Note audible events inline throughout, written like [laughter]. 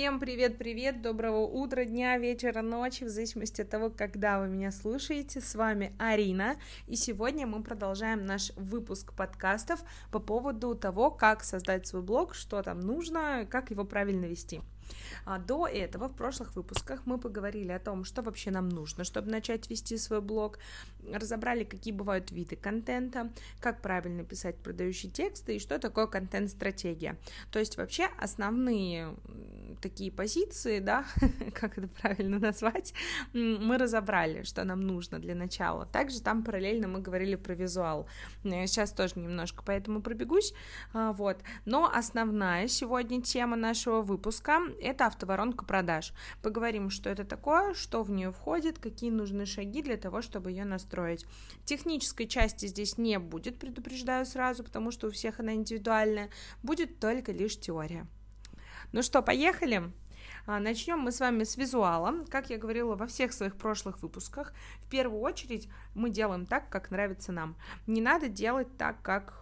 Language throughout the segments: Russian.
Всем привет-привет, доброго утра, дня, вечера, ночи, в зависимости от того, когда вы меня слушаете. С вами Арина, и сегодня мы продолжаем наш выпуск подкастов по поводу того, как создать свой блог, что там нужно, как его правильно вести. А до этого в прошлых выпусках мы поговорили о том, что вообще нам нужно, чтобы начать вести свой блог, разобрали, какие бывают виды контента, как правильно писать продающие тексты и что такое контент-стратегия. То есть вообще основные такие позиции, да, [laughs] как это правильно назвать, мы разобрали, что нам нужно для начала. Также там параллельно мы говорили про визуал. Сейчас тоже немножко поэтому пробегусь, а, вот. Но основная сегодня тема нашего выпуска — это автоворонка продаж. Поговорим, что это такое, что в нее входит, какие нужны шаги для того, чтобы ее настроить. Технической части здесь не будет, предупреждаю сразу, потому что у всех она индивидуальная, будет только лишь теория. Ну что, поехали? А, Начнем мы с вами с визуала. Как я говорила во всех своих прошлых выпусках, в первую очередь мы делаем так, как нравится нам. Не надо делать так, как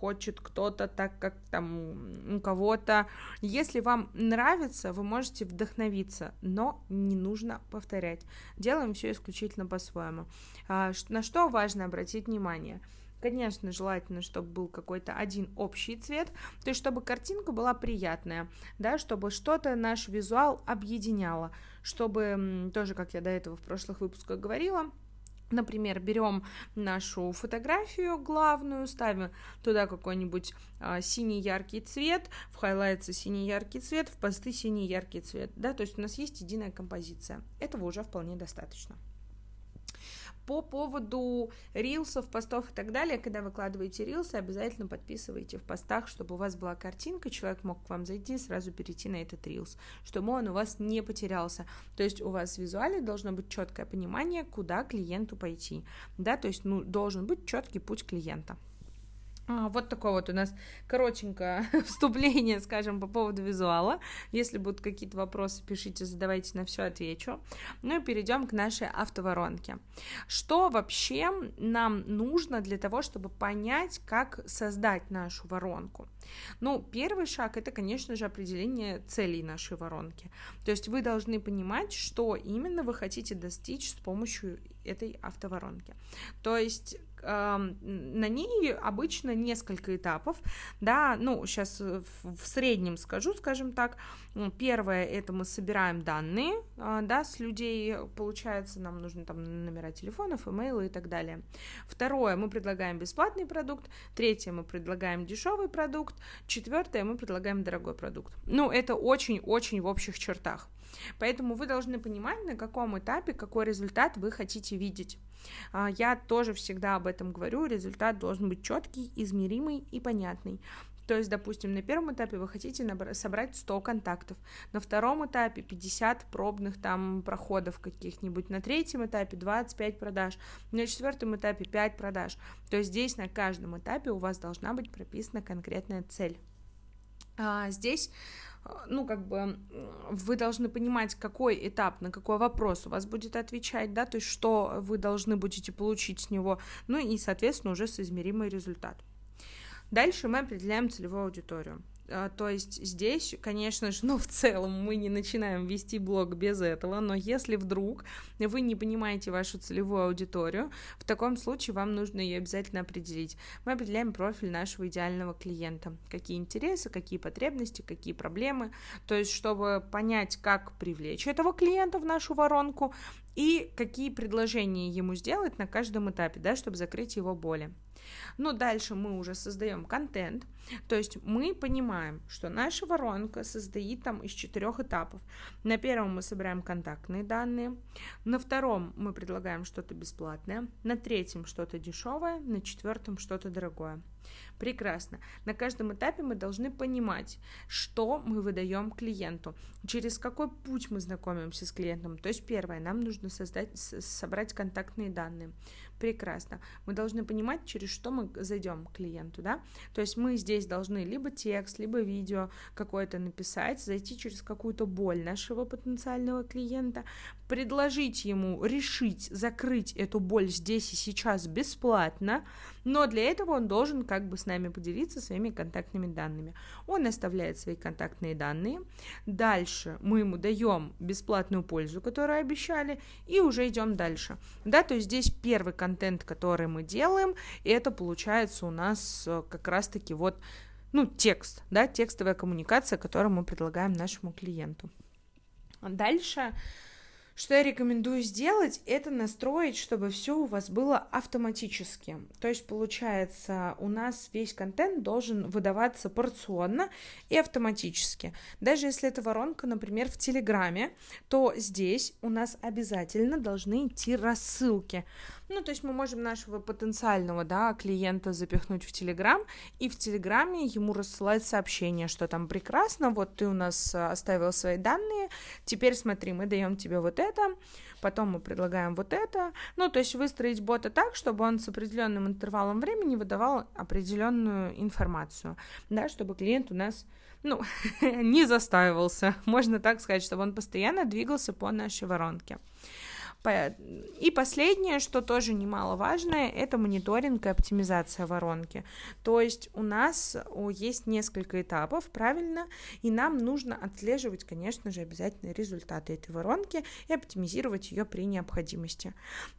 хочет кто-то, так как там у кого-то. Если вам нравится, вы можете вдохновиться, но не нужно повторять. Делаем все исключительно по-своему. А, на что важно обратить внимание – Конечно, желательно, чтобы был какой-то один общий цвет, то есть чтобы картинка была приятная, да, чтобы что-то наш визуал объединяло, чтобы тоже, как я до этого в прошлых выпусках говорила, Например, берем нашу фотографию главную, ставим туда какой-нибудь а, синий яркий цвет, в хайлайтсы синий яркий цвет, в посты синий яркий цвет, да, то есть у нас есть единая композиция. Этого уже вполне достаточно. По поводу рилсов, постов и так далее, когда выкладываете рилсы, обязательно подписывайте в постах, чтобы у вас была картинка, человек мог к вам зайти и сразу перейти на этот рилс, чтобы он у вас не потерялся. То есть у вас визуально должно быть четкое понимание, куда клиенту пойти, да, то есть ну, должен быть четкий путь клиента. А, вот такое вот у нас коротенькое [laughs] вступление, скажем, по поводу визуала. Если будут какие-то вопросы, пишите, задавайте, на все отвечу. Ну и перейдем к нашей автоворонке. Что вообще нам нужно для того, чтобы понять, как создать нашу воронку? Ну, первый шаг это, конечно же, определение целей нашей воронки. То есть вы должны понимать, что именно вы хотите достичь с помощью этой автоворонки. То есть на ней обычно несколько этапов, да, ну, сейчас в среднем скажу, скажем так, первое, это мы собираем данные, а, да, с людей, получается, нам нужны там номера телефонов, имейлы и так далее. Второе, мы предлагаем бесплатный продукт, третье, мы предлагаем дешевый продукт, четвертое, мы предлагаем дорогой продукт. Ну, это очень-очень в общих чертах. Поэтому вы должны понимать, на каком этапе какой результат вы хотите видеть. А, я тоже всегда об этом говорю, результат должен быть четкий, измеримый и понятный. То есть, допустим, на первом этапе вы хотите собрать 100 контактов, на втором этапе 50 пробных там проходов каких-нибудь, на третьем этапе 25 продаж, на четвертом этапе 5 продаж. То есть здесь на каждом этапе у вас должна быть прописана конкретная цель. А здесь ну, как бы, вы должны понимать, какой этап, на какой вопрос у вас будет отвечать, да, то есть что вы должны будете получить с него, ну и, соответственно, уже соизмеримый результат. Дальше мы определяем целевую аудиторию. А, то есть здесь, конечно же, ну, в целом мы не начинаем вести блог без этого, но если вдруг вы не понимаете вашу целевую аудиторию, в таком случае вам нужно ее обязательно определить. Мы определяем профиль нашего идеального клиента, какие интересы, какие потребности, какие проблемы, то есть чтобы понять, как привлечь этого клиента в нашу воронку и какие предложения ему сделать на каждом этапе, да, чтобы закрыть его боли. Но дальше мы уже создаем контент, то есть мы понимаем, что наша воронка состоит там из четырех этапов. На первом мы собираем контактные данные, на втором мы предлагаем что-то бесплатное, на третьем что-то дешевое, на четвертом что-то дорогое. Прекрасно. На каждом этапе мы должны понимать, что мы выдаем клиенту, через какой путь мы знакомимся с клиентом. То есть первое, нам нужно создать, собрать контактные данные. Прекрасно. Мы должны понимать, через что мы зайдем к клиенту, да? То есть мы здесь должны либо текст, либо видео какое-то написать, зайти через какую-то боль нашего потенциального клиента, предложить ему решить закрыть эту боль здесь и сейчас бесплатно, но для этого он должен как бы с нами поделиться своими контактными данными. Он оставляет свои контактные данные. Дальше мы ему даем бесплатную пользу, которую обещали, и уже идем дальше. Да, то есть здесь первый контент, который мы делаем, это получается у нас э, как раз-таки вот ну, текст, да, текстовая коммуникация, которую мы предлагаем нашему клиенту. Дальше что я рекомендую сделать, это настроить, чтобы все у вас было автоматически. То есть, получается, у нас весь контент должен выдаваться порционно и автоматически. Даже если это воронка, например, в Телеграме, то здесь у нас обязательно должны идти рассылки. Ну, то есть мы можем нашего потенциального, да, клиента запихнуть в Телеграм, и в Телеграме ему рассылать сообщение, что там прекрасно, вот ты у нас э, оставил свои данные, теперь смотри, мы даем тебе вот это, потом мы предлагаем вот это. Ну, то есть выстроить бота так, чтобы он с определенным интервалом времени выдавал определенную информацию, да, чтобы клиент у нас ну, [laughs] не застаивался, можно так сказать, чтобы он постоянно двигался по нашей воронке. И последнее, что тоже немаловажное, это мониторинг и оптимизация воронки. То есть у нас есть несколько этапов, правильно, и нам нужно отслеживать, конечно же, обязательно результаты этой воронки и оптимизировать ее при необходимости.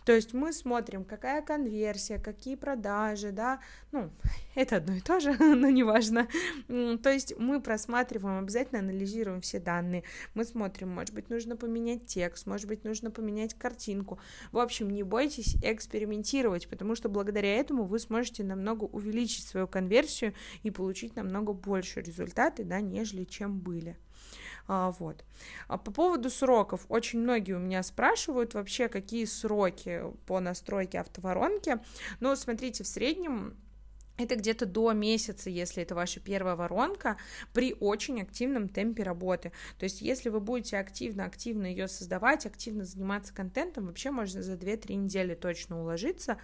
То есть мы смотрим, какая конверсия, какие продажи, да, ну, это одно и то же, [laughs] но неважно. То есть мы просматриваем, обязательно анализируем все данные, мы смотрим, может быть, нужно поменять текст, может быть, нужно поменять картинку, картинку. В общем, не бойтесь экспериментировать, потому что благодаря этому вы сможете намного увеличить свою конверсию и получить намного больше результаты, да, нежели чем были. А, вот. А по поводу сроков, очень многие у меня спрашивают вообще, какие сроки по настройке автоворонки. Ну, смотрите, в среднем это где-то до месяца, если это ваша первая воронка, при очень активном темпе работы. То есть, если вы будете активно-активно ее создавать, активно заниматься контентом, вообще можно за 2-3 недели точно уложиться.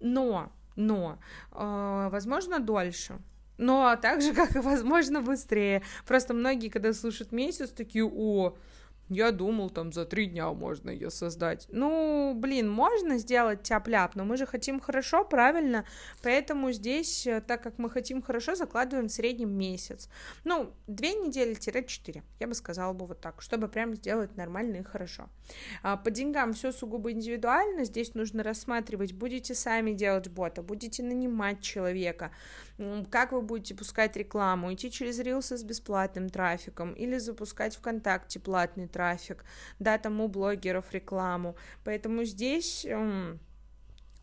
Но, но, э, возможно, дольше. Но так же, как и возможно, быстрее. Просто многие, когда слушают месяц, такие, о, я думал, там за три дня можно ее создать. Ну, блин, можно сделать тяп-ляп, но мы же хотим хорошо, правильно? Поэтому здесь, э, так как мы хотим хорошо, закладываем в среднем месяц. Ну, две недели-четыре, я бы сказала бы вот так, чтобы прям сделать нормально и хорошо. А, по деньгам все сугубо индивидуально, здесь нужно рассматривать, будете сами делать бота, будете нанимать человека, как вы будете пускать рекламу, идти через Reels с бесплатным трафиком или запускать ВКонтакте платный трафик, да, там у блогеров рекламу. Поэтому здесь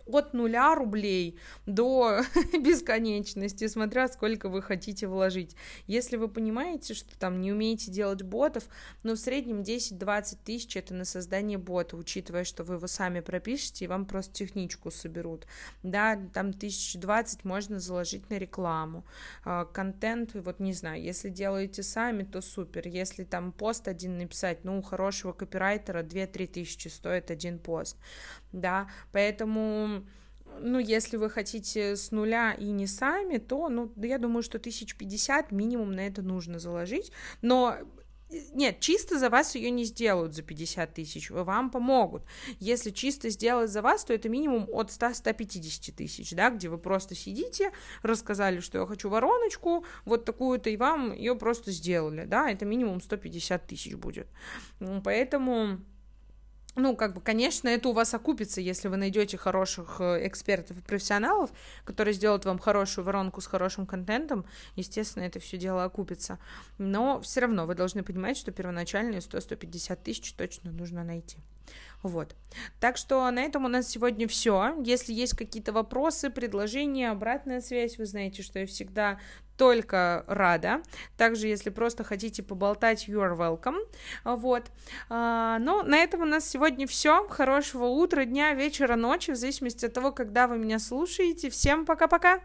от нуля рублей до [laughs] бесконечности, смотря сколько вы хотите вложить. Если вы понимаете, что там не умеете делать ботов, но в среднем 10-20 тысяч это на создание бота, учитывая, что вы его сами пропишете и вам просто техничку соберут. Да, там 1020 можно заложить на рекламу. А, контент, вот не знаю, если делаете сами, то супер. Если там пост один написать, ну, у хорошего копирайтера 2-3 тысячи стоит один пост. Да, поэтому ну, если вы хотите с нуля и не сами, то, ну, я думаю, что тысяч пятьдесят минимум на это нужно заложить, но нет, чисто за вас ее не сделают за 50 тысяч, вам помогут. Если чисто сделать за вас, то это минимум от 100-150 тысяч, да, где вы просто сидите, рассказали, что я хочу вороночку, вот такую-то, и вам ее просто сделали, да, это минимум 150 тысяч будет. Поэтому ну, как бы, конечно, это у вас окупится, если вы найдете хороших э, экспертов и профессионалов, которые сделают вам хорошую воронку с хорошим контентом, естественно, это все дело окупится. Но все равно вы должны понимать, что первоначальные 100-150 тысяч точно нужно найти. Вот. Так что на этом у нас сегодня все. Если есть какие-то вопросы, предложения, обратная связь, вы знаете, что я всегда только рада. Также, если просто хотите поболтать, you welcome. Вот. А, ну, на этом у нас сегодня все. Хорошего утра, дня, вечера, ночи, в зависимости от того, когда вы меня слушаете. Всем пока-пока!